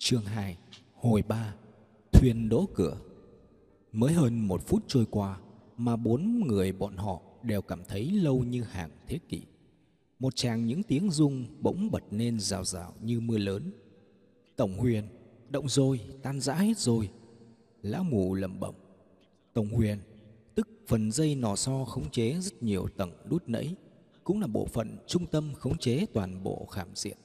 Chương 2 Hồi 3 Thuyền đỗ cửa. Mới hơn một phút trôi qua Mà bốn người bọn họ đều cảm thấy lâu như hàng thế kỷ. Một tràng những tiếng rung bỗng bật lên rào rào như mưa lớn. Tổng huyền Động rồi, tan rã hết rồi. Lão mù lẩm bẩm. Tổng huyền Tức phần dây nò so khống chế rất nhiều tầng đút nẫy Cũng là bộ phận trung tâm khống chế toàn bộ khảm diện.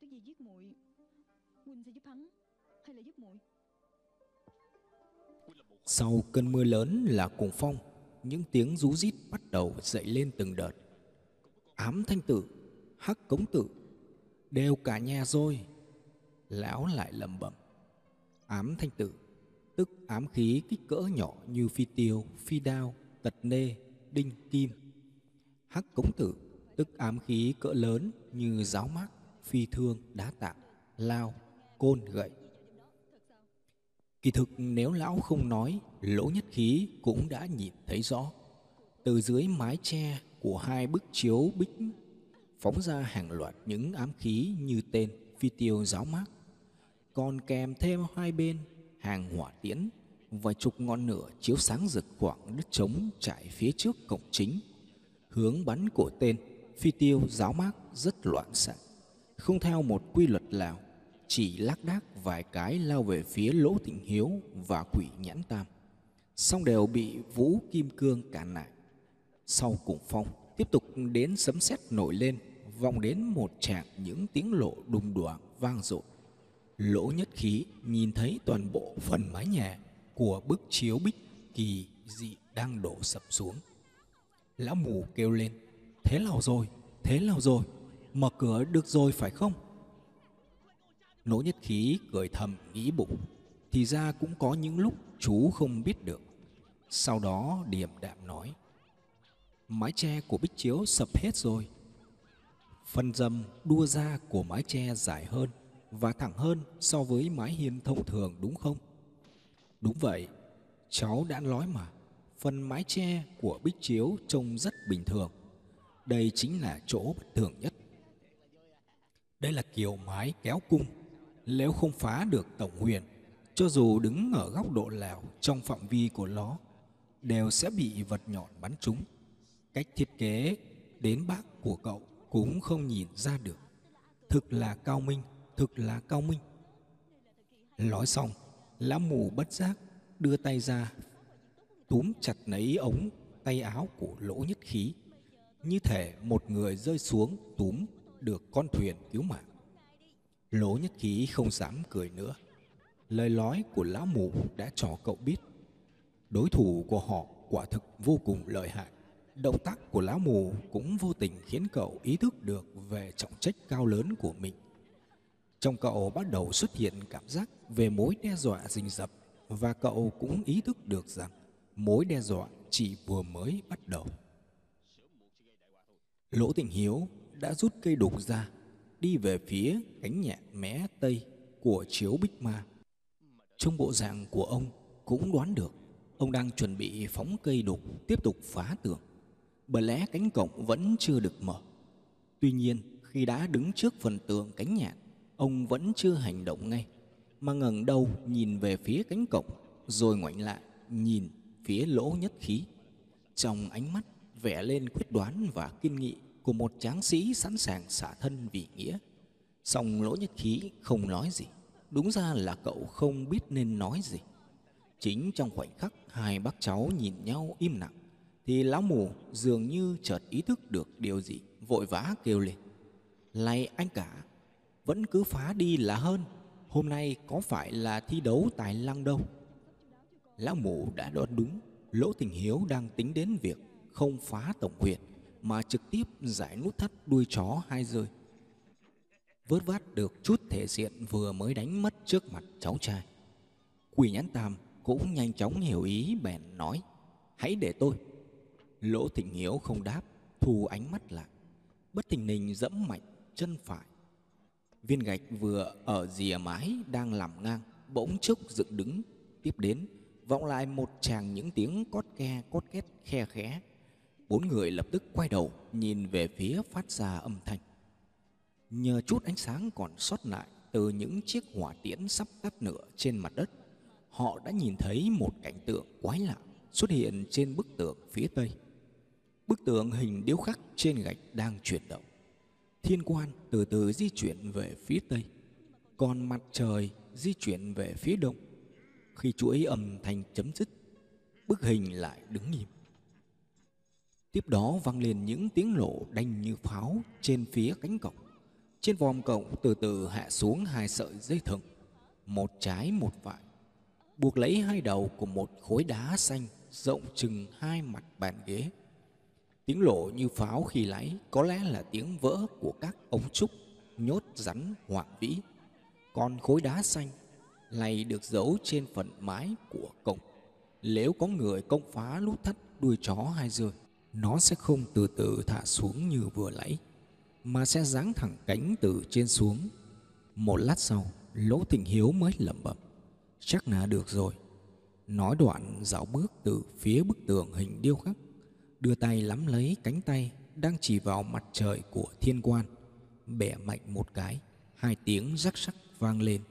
Tuyết Di giết muội Huynh sẽ giúp hắn Hay là giúp muội Sau cơn mưa lớn là cuồng phong, những tiếng rú rít bắt đầu dậy lên từng đợt. Ám thanh tử, hắc cống tử, đều cả nhà rồi. Lão lại lẩm bẩm. Ám thanh tử, tức ám khí kích cỡ nhỏ như phi tiêu, phi đao, tật nê, đinh kim. Hắc cống tử, tức ám khí cỡ lớn như giáo mác, phi thương, đá tạng, lao, côn, gậy. Kỳ thực nếu lão không nói, lỗ nhất khí cũng đã nhìn thấy rõ. Từ dưới mái che của hai bức chiếu bích phóng ra hàng loạt những ám khí như tên phi tiêu giáo mát Còn kèm thêm hai bên hàng hỏa tiễn vài chục ngọn lửa chiếu sáng rực khoảng đất trống trải phía trước cổng chính. Hướng bắn của tên phi tiêu giáo mát rất loạn xạ, không theo một quy luật nào, chỉ lác đác vài cái lao về phía lỗ tịnh hiếu và quỷ nhãn tam. Song đều bị vũ kim cương cản lại. Sau cùng phong, tiếp tục đến sấm sét nổi lên, vọng đến một tràng những tiếng lộ đùng đùa vang dội. Lỗ nhất khí nhìn thấy toàn bộ phần mái nhà của bức chiếu bích kỳ dị đang đổ sập xuống. Lão mù kêu lên, thế nào rồi? Thế nào rồi? Mở cửa được rồi phải không? Nỗ nhất khí cười thầm nghĩ bụng. Thì ra cũng có những lúc chú không biết được. Sau đó điềm đạm nói, Mái che của bích chiếu sập hết rồi. Phần dầm đua ra của mái che dài hơn Và thẳng hơn so với mái hiên thông thường đúng không? Đúng vậy, Cháu đã nói mà. Phần mái che của bích chiếu trông rất bình thường. Đây chính là chỗ bất thường nhất. Đây là kiểu mái kéo cung. Nếu không phá được tổng huyền, cho dù đứng ở góc độ nào trong phạm vi của nó, đều sẽ bị vật nhọn bắn trúng. Cách thiết kế đến bác của cậu cũng không nhìn ra được. Thực là cao minh, thực là cao minh. Nói xong, lão mù bất giác đưa tay ra, túm chặt lấy ống tay áo của lỗ nhất khí. Như thể một người rơi xuống túm được con thuyền cứu mạng Lỗ nhất khí không dám cười nữa. Lời nói của lão mù đã cho cậu biết. Đối thủ của họ quả thực vô cùng lợi hại. Động tác của lão mù cũng vô tình khiến cậu ý thức được về trọng trách cao lớn của mình. Trong cậu bắt đầu xuất hiện cảm giác về mối đe dọa rình rập và cậu cũng ý thức được rằng mối đe dọa chỉ vừa mới bắt đầu. Lỗ tình hiếu đã rút cây đục ra đi về phía cánh nhạc mé tây của chiếu bích ma. Trong bộ dạng của ông cũng đoán được ông đang chuẩn bị phóng cây đục tiếp tục phá tường. Bởi lẽ cánh cổng vẫn chưa được mở. Tuy nhiên khi đã đứng trước phần tường cánh nhạc, ông vẫn chưa hành động ngay, mà ngẩng đầu nhìn về phía cánh cổng, rồi ngoảnh lại nhìn phía lỗ nhất khí. Trong ánh mắt vẽ lên quyết đoán và kiên nghị của một tráng sĩ sẵn sàng xả thân vì nghĩa. Song lỗ nhất khí không nói gì. Đúng ra là cậu không biết nên nói gì. Chính trong khoảnh khắc hai bác cháu nhìn nhau im lặng, thì lão mù dường như chợt ý thức được điều gì, vội vã kêu lên. Lạy anh cả, vẫn cứ phá đi là hơn. Hôm nay có phải là thi đấu tài lăng đâu. Lão mù đã đoán đúng, lỗ tình hiếu đang tính đến việc không phá tổng huyệt mà trực tiếp giải nút thắt đuôi chó hai rơi. vớt vát được chút thể diện vừa mới đánh mất trước mặt cháu trai. Quỷ nhãn tam cũng nhanh chóng hiểu ý bèn nói, Hãy để tôi. Lỗ Thịnh Hiếu không đáp, Thu ánh mắt lại. Bất thình lình dẫm mạnh chân phải. Viên gạch vừa ở rìa mái đang làm ngang, Bỗng chốc dựng đứng. Tiếp đến, vọng lại một tràng những tiếng cót ke, cót két khe khẽ. Bốn người lập tức quay đầu Nhìn về phía phát ra âm thanh Nhờ chút ánh sáng còn sót lại Từ những chiếc hỏa tiễn sắp tắt nửa trên mặt đất Họ đã nhìn thấy một cảnh tượng quái lạ Xuất hiện trên bức tường phía tây Bức tượng hình điêu khắc trên gạch đang chuyển động. Thiên quan từ từ di chuyển về phía tây, còn mặt trời di chuyển về phía đông. Khi chuỗi âm thanh chấm dứt, bức hình lại đứng im. Tiếp đó vang lên những tiếng nổ đanh như pháo trên phía cánh cổng. Trên vòm cổng từ từ hạ xuống hai sợi dây thừng, một trái một phải, buộc lấy hai đầu của một khối đá xanh rộng chừng hai mặt bàn ghế. Tiếng lộ như pháo khi láy có lẽ là tiếng vỡ của các ống trúc nhốt rắn hoàng vĩ. Còn khối đá xanh này được giấu trên phần mái của cổng. Nếu có người công phá lút thắt đuôi chó hai rơi, nó sẽ không từ từ thả xuống như vừa nãy, mà sẽ giáng thẳng cánh từ trên xuống. Một lát sau, Lỗ Tình Hiếu mới lẩm bẩm, chắc là được rồi. Nói đoạn dạo bước từ phía bức tường hình điêu khắc đưa tay nắm lấy cánh tay đang chỉ vào mặt trời của thiên quan bẻ mạnh một cái hai tiếng rắc rắc vang lên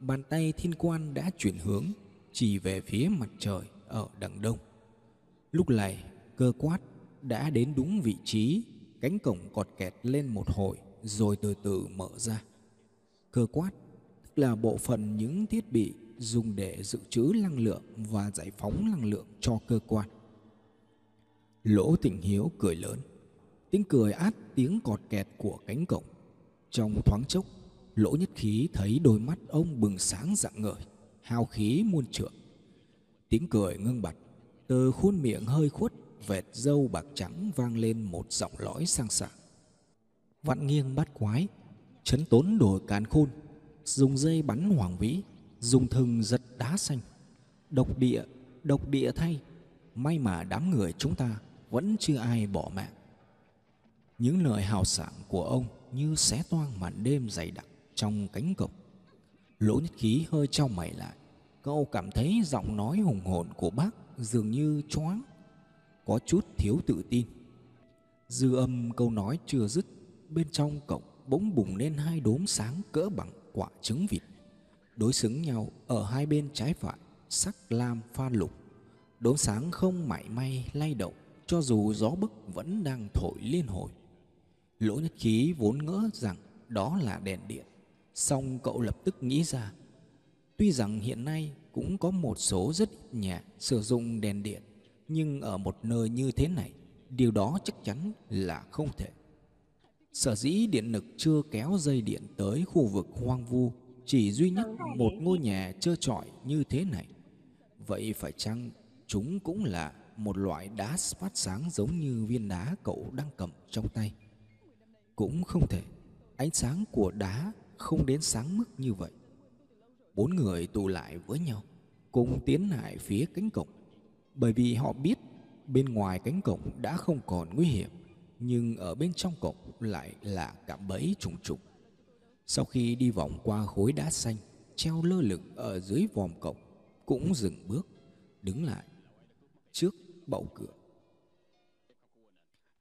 bàn tay thiên quan đã chuyển hướng chỉ về phía mặt trời ở đằng đông lúc này cơ quát đã đến đúng vị trí cánh cổng cọt kẹt lên một hồi rồi từ từ mở ra cơ quát tức là bộ phận những thiết bị dùng để dự trữ năng lượng và giải phóng năng lượng cho cơ quan Lỗ tình Hiếu cười lớn, tiếng cười át tiếng cọt kẹt của cánh cổng. Trong thoáng chốc, Lỗ Nhất Khí thấy đôi mắt ông bừng sáng rạng ngời, hào khí muôn trượng. Tiếng cười ngưng bặt, từ khuôn miệng hơi khuất, vệt dâu bạc trắng vang lên một giọng lõi sang sảng. Vặn nghiêng bắt quái, chấn tốn đổi càn khôn, dùng dây bắn hoàng vĩ, dùng thừng giật đá xanh. Độc địa, độc địa thay, may mà đám người chúng ta vẫn chưa ai bỏ mạng. Những lời hào sảng của ông như xé toang màn đêm dày đặc trong cánh cổng. Lỗ nhất khí hơi trao mày lại. Cậu cảm thấy giọng nói hùng hồn của bác dường như choáng, có chút thiếu tự tin. Dư âm câu nói chưa dứt, bên trong cổng bỗng bùng lên hai đốm sáng cỡ bằng quả trứng vịt. Đối xứng nhau ở hai bên trái phải, sắc lam pha lục. Đốm sáng không mảy may lay động cho dù gió bức vẫn đang thổi liên hồi. Lỗ nhất khí vốn ngỡ rằng đó là đèn điện, song cậu lập tức nghĩ ra. Tuy rằng hiện nay cũng có một số rất ít nhà sử dụng đèn điện, nhưng ở một nơi như thế này, điều đó chắc chắn là không thể. Sở dĩ điện lực chưa kéo dây điện tới khu vực hoang vu, chỉ duy nhất một ngôi nhà trơ trọi như thế này. Vậy phải chăng chúng cũng là một loại đá phát sáng giống như viên đá cậu đang cầm trong tay. Cũng không thể, ánh sáng của đá không đến sáng mức như vậy. Bốn người tụ lại với nhau, cùng tiến lại phía cánh cổng, bởi vì họ biết bên ngoài cánh cổng đã không còn nguy hiểm, nhưng ở bên trong cổng lại là cạm bẫy trùng trùng. Sau khi đi vòng qua khối đá xanh treo lơ lửng ở dưới vòm cổng, cũng dừng bước, đứng lại trước bậu cửa.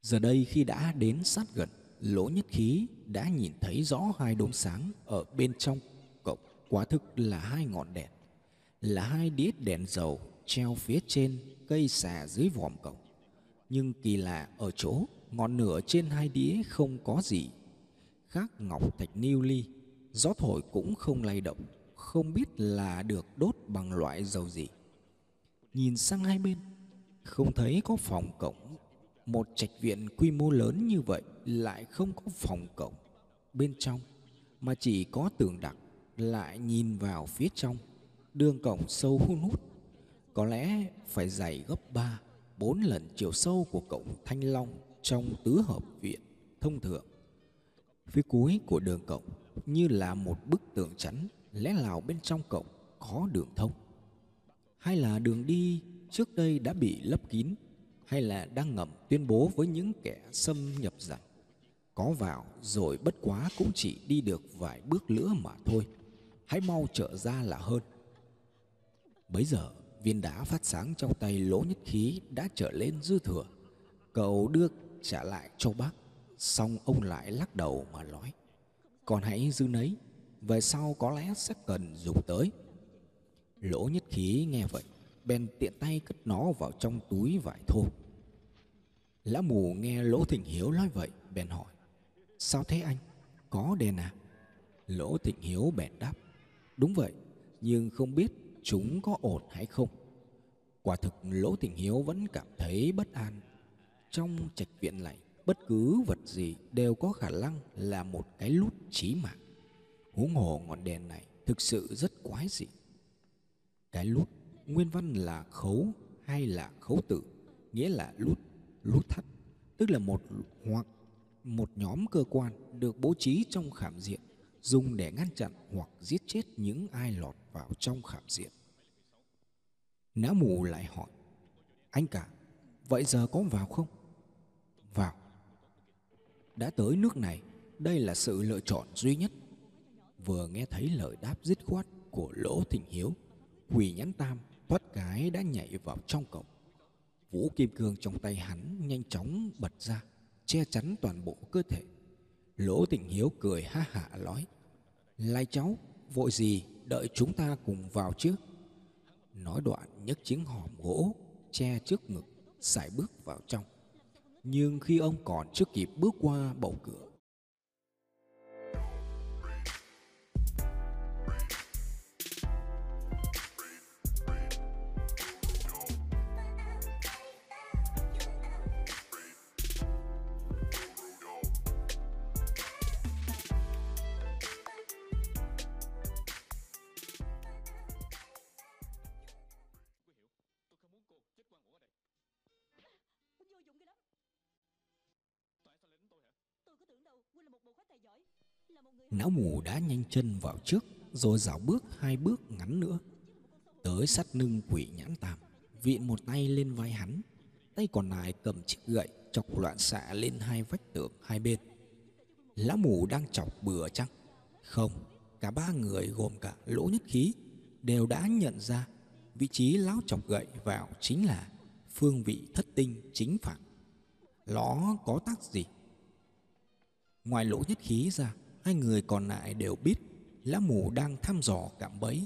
Giờ đây khi đã đến sát gần, lỗ nhất khí đã nhìn thấy rõ hai đốm sáng ở bên trong cổng. Quả thực là hai ngọn đèn, là hai đĩa đèn dầu treo phía trên cây xà dưới vòm cổng. Nhưng kỳ lạ ở chỗ ngọn nửa trên hai đĩa không có gì. Khác ngọc thạch niu ly, gió thổi cũng không lay động, không biết là được đốt bằng loại dầu gì. Nhìn sang hai bên, không thấy có phòng cổng một trạch viện quy mô lớn như vậy lại không có phòng cổng bên trong mà chỉ có tường đặc lại nhìn vào phía trong đường cổng sâu hun hút có lẽ phải dày gấp ba, bốn lần chiều sâu của cổng thanh long trong tứ hợp viện thông thường Phía cuối của đường cổng như là một bức tường chắn, lẽ nào bên trong cổng có đường thông. Hay là đường đi trước đây đã bị lấp kín, hay là đang ngầm tuyên bố với những kẻ xâm nhập rằng có vào rồi bất quá cũng chỉ đi được vài bước nữa mà thôi. Hãy mau trở ra là hơn. Bấy giờ viên đá phát sáng trong tay lỗ nhất khí đã trở lên dư thừa. Cậu đưa trả lại cho bác. Xong ông lại lắc đầu mà nói. Còn hãy dư nấy. Về sau có lẽ sẽ cần dùng tới. Lỗ nhất khí nghe vậy. Bèn tiện tay cất nó vào trong túi vải thô. Lão mù nghe Lỗ Thịnh Hiếu nói vậy. Bèn hỏi. Sao thế anh? Có đèn à? Lỗ Thịnh Hiếu bèn đáp. Đúng vậy. Nhưng không biết chúng có ổn hay không. Quả thực Lỗ tình Hiếu vẫn cảm thấy bất an. Trong trạch viện này, bất cứ vật gì đều có khả năng là một cái lút chí mạng. Huống hồ ngọn đèn này thực sự rất quái dị. Cái lút nguyên văn là khấu hay là khấu tự, nghĩa là lút, lút thắt, tức là một hoặc một nhóm cơ quan được bố trí trong khảm diện dùng để ngăn chặn hoặc giết chết những ai lọt vào trong khảm diện. Não mù lại hỏi, anh cả, vậy giờ có vào không? Vào. Đã tới nước này, đây là sự lựa chọn duy nhất. Vừa nghe thấy lời đáp dứt khoát của Lỗ Thịnh Hiếu, Quỷ Nhãn Tam thoát cái đã nhảy vào trong cổng. Vũ kim cương trong tay hắn nhanh chóng bật ra, che chắn toàn bộ cơ thể. Lỗ Thịnh Hiếu cười ha hả nói, Lai cháu, vội gì, đợi chúng ta cùng vào trước. Nói đoạn nhấc chiếc hòm gỗ, che trước ngực, sải bước vào trong. Nhưng khi ông còn chưa kịp bước qua bầu cửa Não mù đã nhanh chân vào trước, Rồi dạo bước hai bước ngắn nữa. Tới sát lưng quỷ nhãn tàm vịn một tay lên vai hắn, Tay còn lại cầm chiếc gậy Chọc loạn xạ lên hai vách tường hai bên. Lão mù đang chọc bừa chăng? Không, Cả ba người gồm cả lỗ nhất khí Đều đã nhận ra Vị trí lão chọc gậy vào chính là Phương vị thất tinh chính phản. Nó có tác gì? Ngoài lỗ nhất khí ra hai người còn lại đều biết lão mù đang thăm dò cạm bẫy,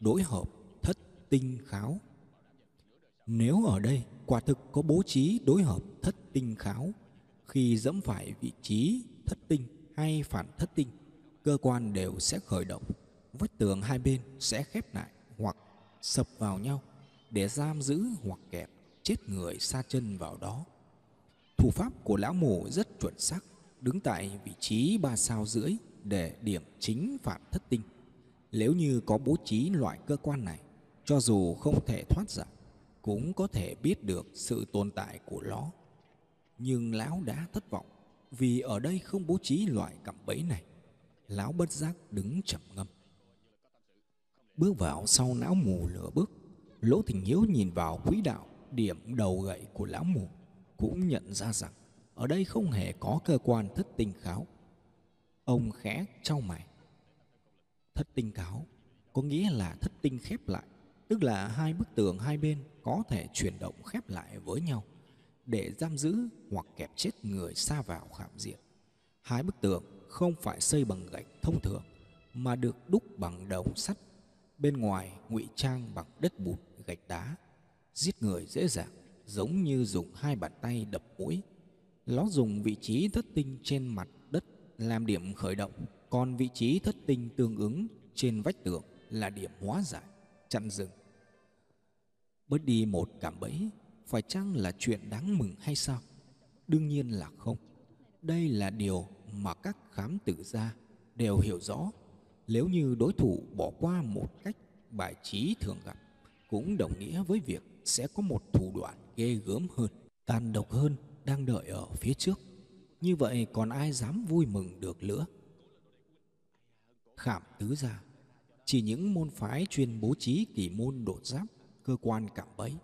đối hợp thất tinh kháo. Nếu ở đây quả thực có bố trí đối hợp thất tinh kháo, khi dẫm phải vị trí thất tinh hay phản thất tinh, cơ quan đều sẽ khởi động, vách tường hai bên sẽ khép lại hoặc sập vào nhau để giam giữ hoặc kẹp chết người xa chân vào đó. Thủ pháp của lão mù rất chuẩn xác đứng tại vị trí ba sao rưỡi để điểm chính phản thất tinh. Nếu như có bố trí loại cơ quan này, cho dù không thể thoát ra, cũng có thể biết được sự tồn tại của nó. Nhưng lão đã thất vọng vì ở đây không bố trí loại cạm bẫy này. Lão bất giác đứng trầm ngâm. Bước vào sau não mù lửa bước, Lỗ Thình Hiếu nhìn vào quỹ đạo điểm đầu gậy của lão mù, cũng nhận ra rằng ở đây không hề có cơ quan thất tinh kháo. Ông khẽ trao mày. Thất tinh kháo có nghĩa là thất tinh khép lại, tức là hai bức tường hai bên có thể chuyển động khép lại với nhau để giam giữ hoặc kẹp chết người xa vào khảm diện. Hai bức tường không phải xây bằng gạch thông thường mà được đúc bằng đồng sắt, bên ngoài ngụy trang bằng đất bùn gạch đá. Giết người dễ dàng, giống như dùng hai bàn tay đập mũi nó dùng vị trí thất tinh trên mặt đất làm điểm khởi động, còn vị trí thất tinh tương ứng trên vách tường là điểm hóa giải, chặn dừng. Bớt đi một cảm bẫy, phải chăng là chuyện đáng mừng hay sao? Đương nhiên là không. Đây là điều mà các khám tử gia đều hiểu rõ. Nếu như đối thủ bỏ qua một cách bài trí thường gặp, cũng đồng nghĩa với việc sẽ có một thủ đoạn ghê gớm hơn, tàn độc hơn đang đợi ở phía trước. Như vậy còn ai dám vui mừng được nữa? Khảm tứ gia, Chỉ những môn phái chuyên bố trí kỳ môn đột giáp, Cơ quan cảm bẫy.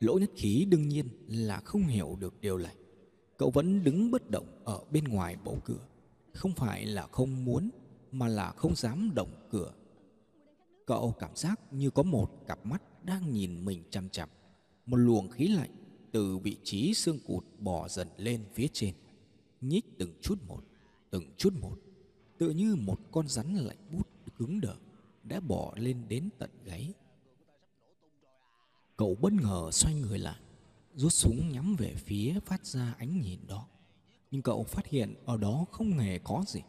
Lỗ nhất khí đương nhiên là không hiểu được điều này. Cậu vẫn đứng bất động ở bên ngoài bầu cửa. Không phải là không muốn, Mà là không dám động cửa. Cậu cảm giác như có một cặp mắt đang nhìn mình chằm chằm, Một luồng khí lạnh từ vị trí xương cụt bò dần lên phía trên. Nhích từng chút một, từng chút một Tựa như một con rắn lạnh bút cứng đờ Đã bò lên đến tận gáy. Cậu bất ngờ xoay người lại Rút súng nhắm về phía phát ra ánh nhìn đó. Nhưng cậu phát hiện ở đó không hề có gì.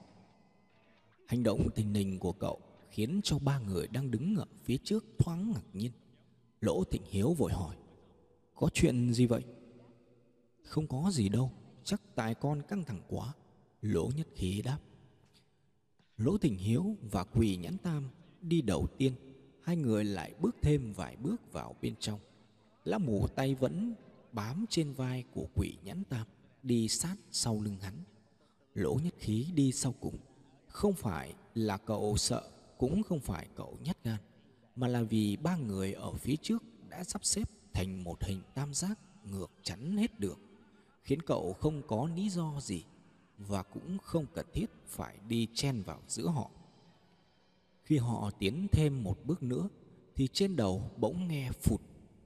Hành động tình hình của cậu khiến cho ba người đang đứng ở phía trước thoáng ngạc nhiên. Lỗ Thịnh Hiếu vội hỏi, có chuyện gì vậy? Không có gì đâu, chắc tại con căng thẳng quá. Lỗ Nhất Khí đáp. Lỗ Thịnh Hiếu và Quỳ Nhãn Tam đi đầu tiên, hai người lại bước thêm vài bước vào bên trong. Lão mù tay vẫn bám trên vai của Quỷ Nhãn Tam, đi sát sau lưng hắn. Lỗ Nhất Khí đi sau cùng, không phải là cậu sợ cũng không phải cậu nhát gan mà là vì ba người ở phía trước đã sắp xếp thành một hình tam giác ngược chắn hết đường khiến cậu không có lý do gì và cũng không cần thiết phải đi chen vào giữa họ khi họ tiến thêm một bước nữa, thì trên đầu bỗng nghe phụt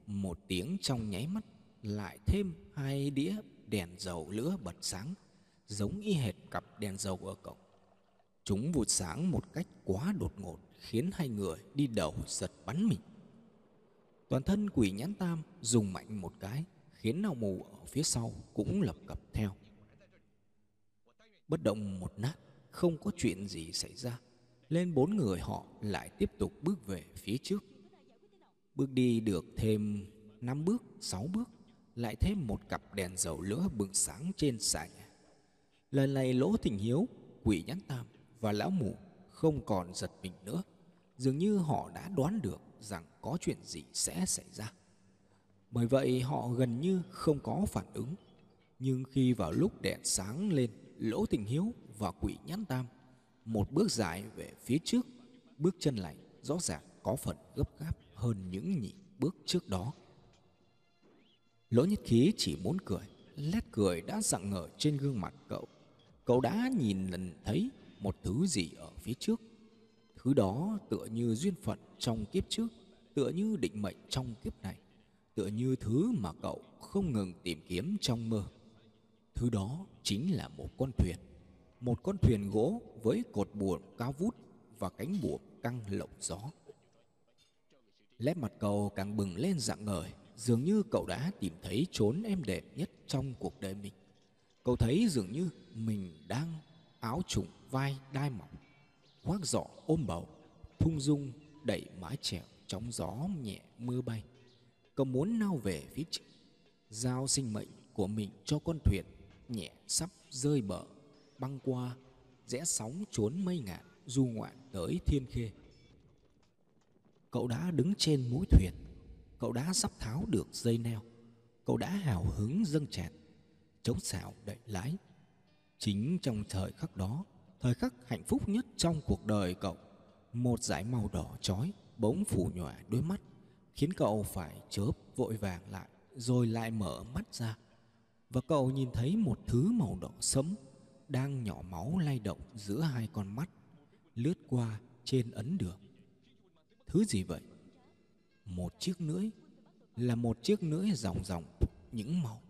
một tiếng trong nháy mắt, lại thêm hai đĩa đèn dầu lửa bật sáng, giống y hệt cặp đèn dầu ở cậu Chúng vụt sáng một cách quá đột ngột, khiến hai người đi đầu giật bắn mình. Toàn thân quỷ nhãn tam dùng mạnh một cái khiến nào mù ở phía sau cũng lập cập theo. Bất động một nát, không có chuyện gì xảy ra. Lên bốn người họ lại tiếp tục bước về phía trước. Bước đi được thêm năm bước, sáu bước, lại thêm một cặp đèn dầu lửa bừng sáng trên xà nhà. Lần này lỗ thình hiếu, quỷ nhãn tam và lão mù không còn giật mình nữa dường như họ đã đoán được rằng có chuyện gì sẽ xảy ra. Bởi vậy họ gần như không có phản ứng. Nhưng khi vào lúc đèn sáng lên, lỗ tình hiếu và quỷ nhãn tam, một bước dài về phía trước, bước chân lạnh rõ ràng có phần gấp gáp hơn những nhị bước trước đó. Lỗ nhất khí chỉ muốn cười, lét cười đã rạng ngời trên gương mặt cậu. Cậu đã nhìn lần thấy một thứ gì ở phía trước thứ đó tựa như duyên phận trong kiếp trước, tựa như định mệnh trong kiếp này, tựa như thứ mà cậu không ngừng tìm kiếm trong mơ. Thứ đó chính là một con thuyền, một con thuyền gỗ với cột buồm cao vút và cánh buồm căng lộng gió. Lép mặt cậu càng bừng lên dạng ngời, dường như cậu đã tìm thấy chốn em đẹp nhất trong cuộc đời mình. Cậu thấy dường như mình đang áo trùng vai đai mỏng khoác giỏ ôm bầu, thung dung đẩy mái chèo trong gió nhẹ mưa bay. Cậu muốn nao về phía trước, giao sinh mệnh của mình cho con thuyền nhẹ sắp rơi bờ, băng qua rẽ sóng trốn mây ngàn du ngoạn tới thiên khê. Cậu đã đứng trên mũi thuyền, cậu đã sắp tháo được dây neo, cậu đã hào hứng dâng tràn, chống xảo đẩy lái. Chính trong thời khắc đó thời khắc hạnh phúc nhất trong cuộc đời cậu, một dải màu đỏ chói bỗng phủ nhòa đôi mắt, khiến cậu phải chớp vội vàng lại, rồi lại mở mắt ra. Và cậu nhìn thấy một thứ màu đỏ sẫm đang nhỏ máu lay động giữa hai con mắt, lướt qua trên ấn đường. Thứ gì vậy? Một chiếc lưỡi, là một chiếc lưỡi ròng ròng, những màu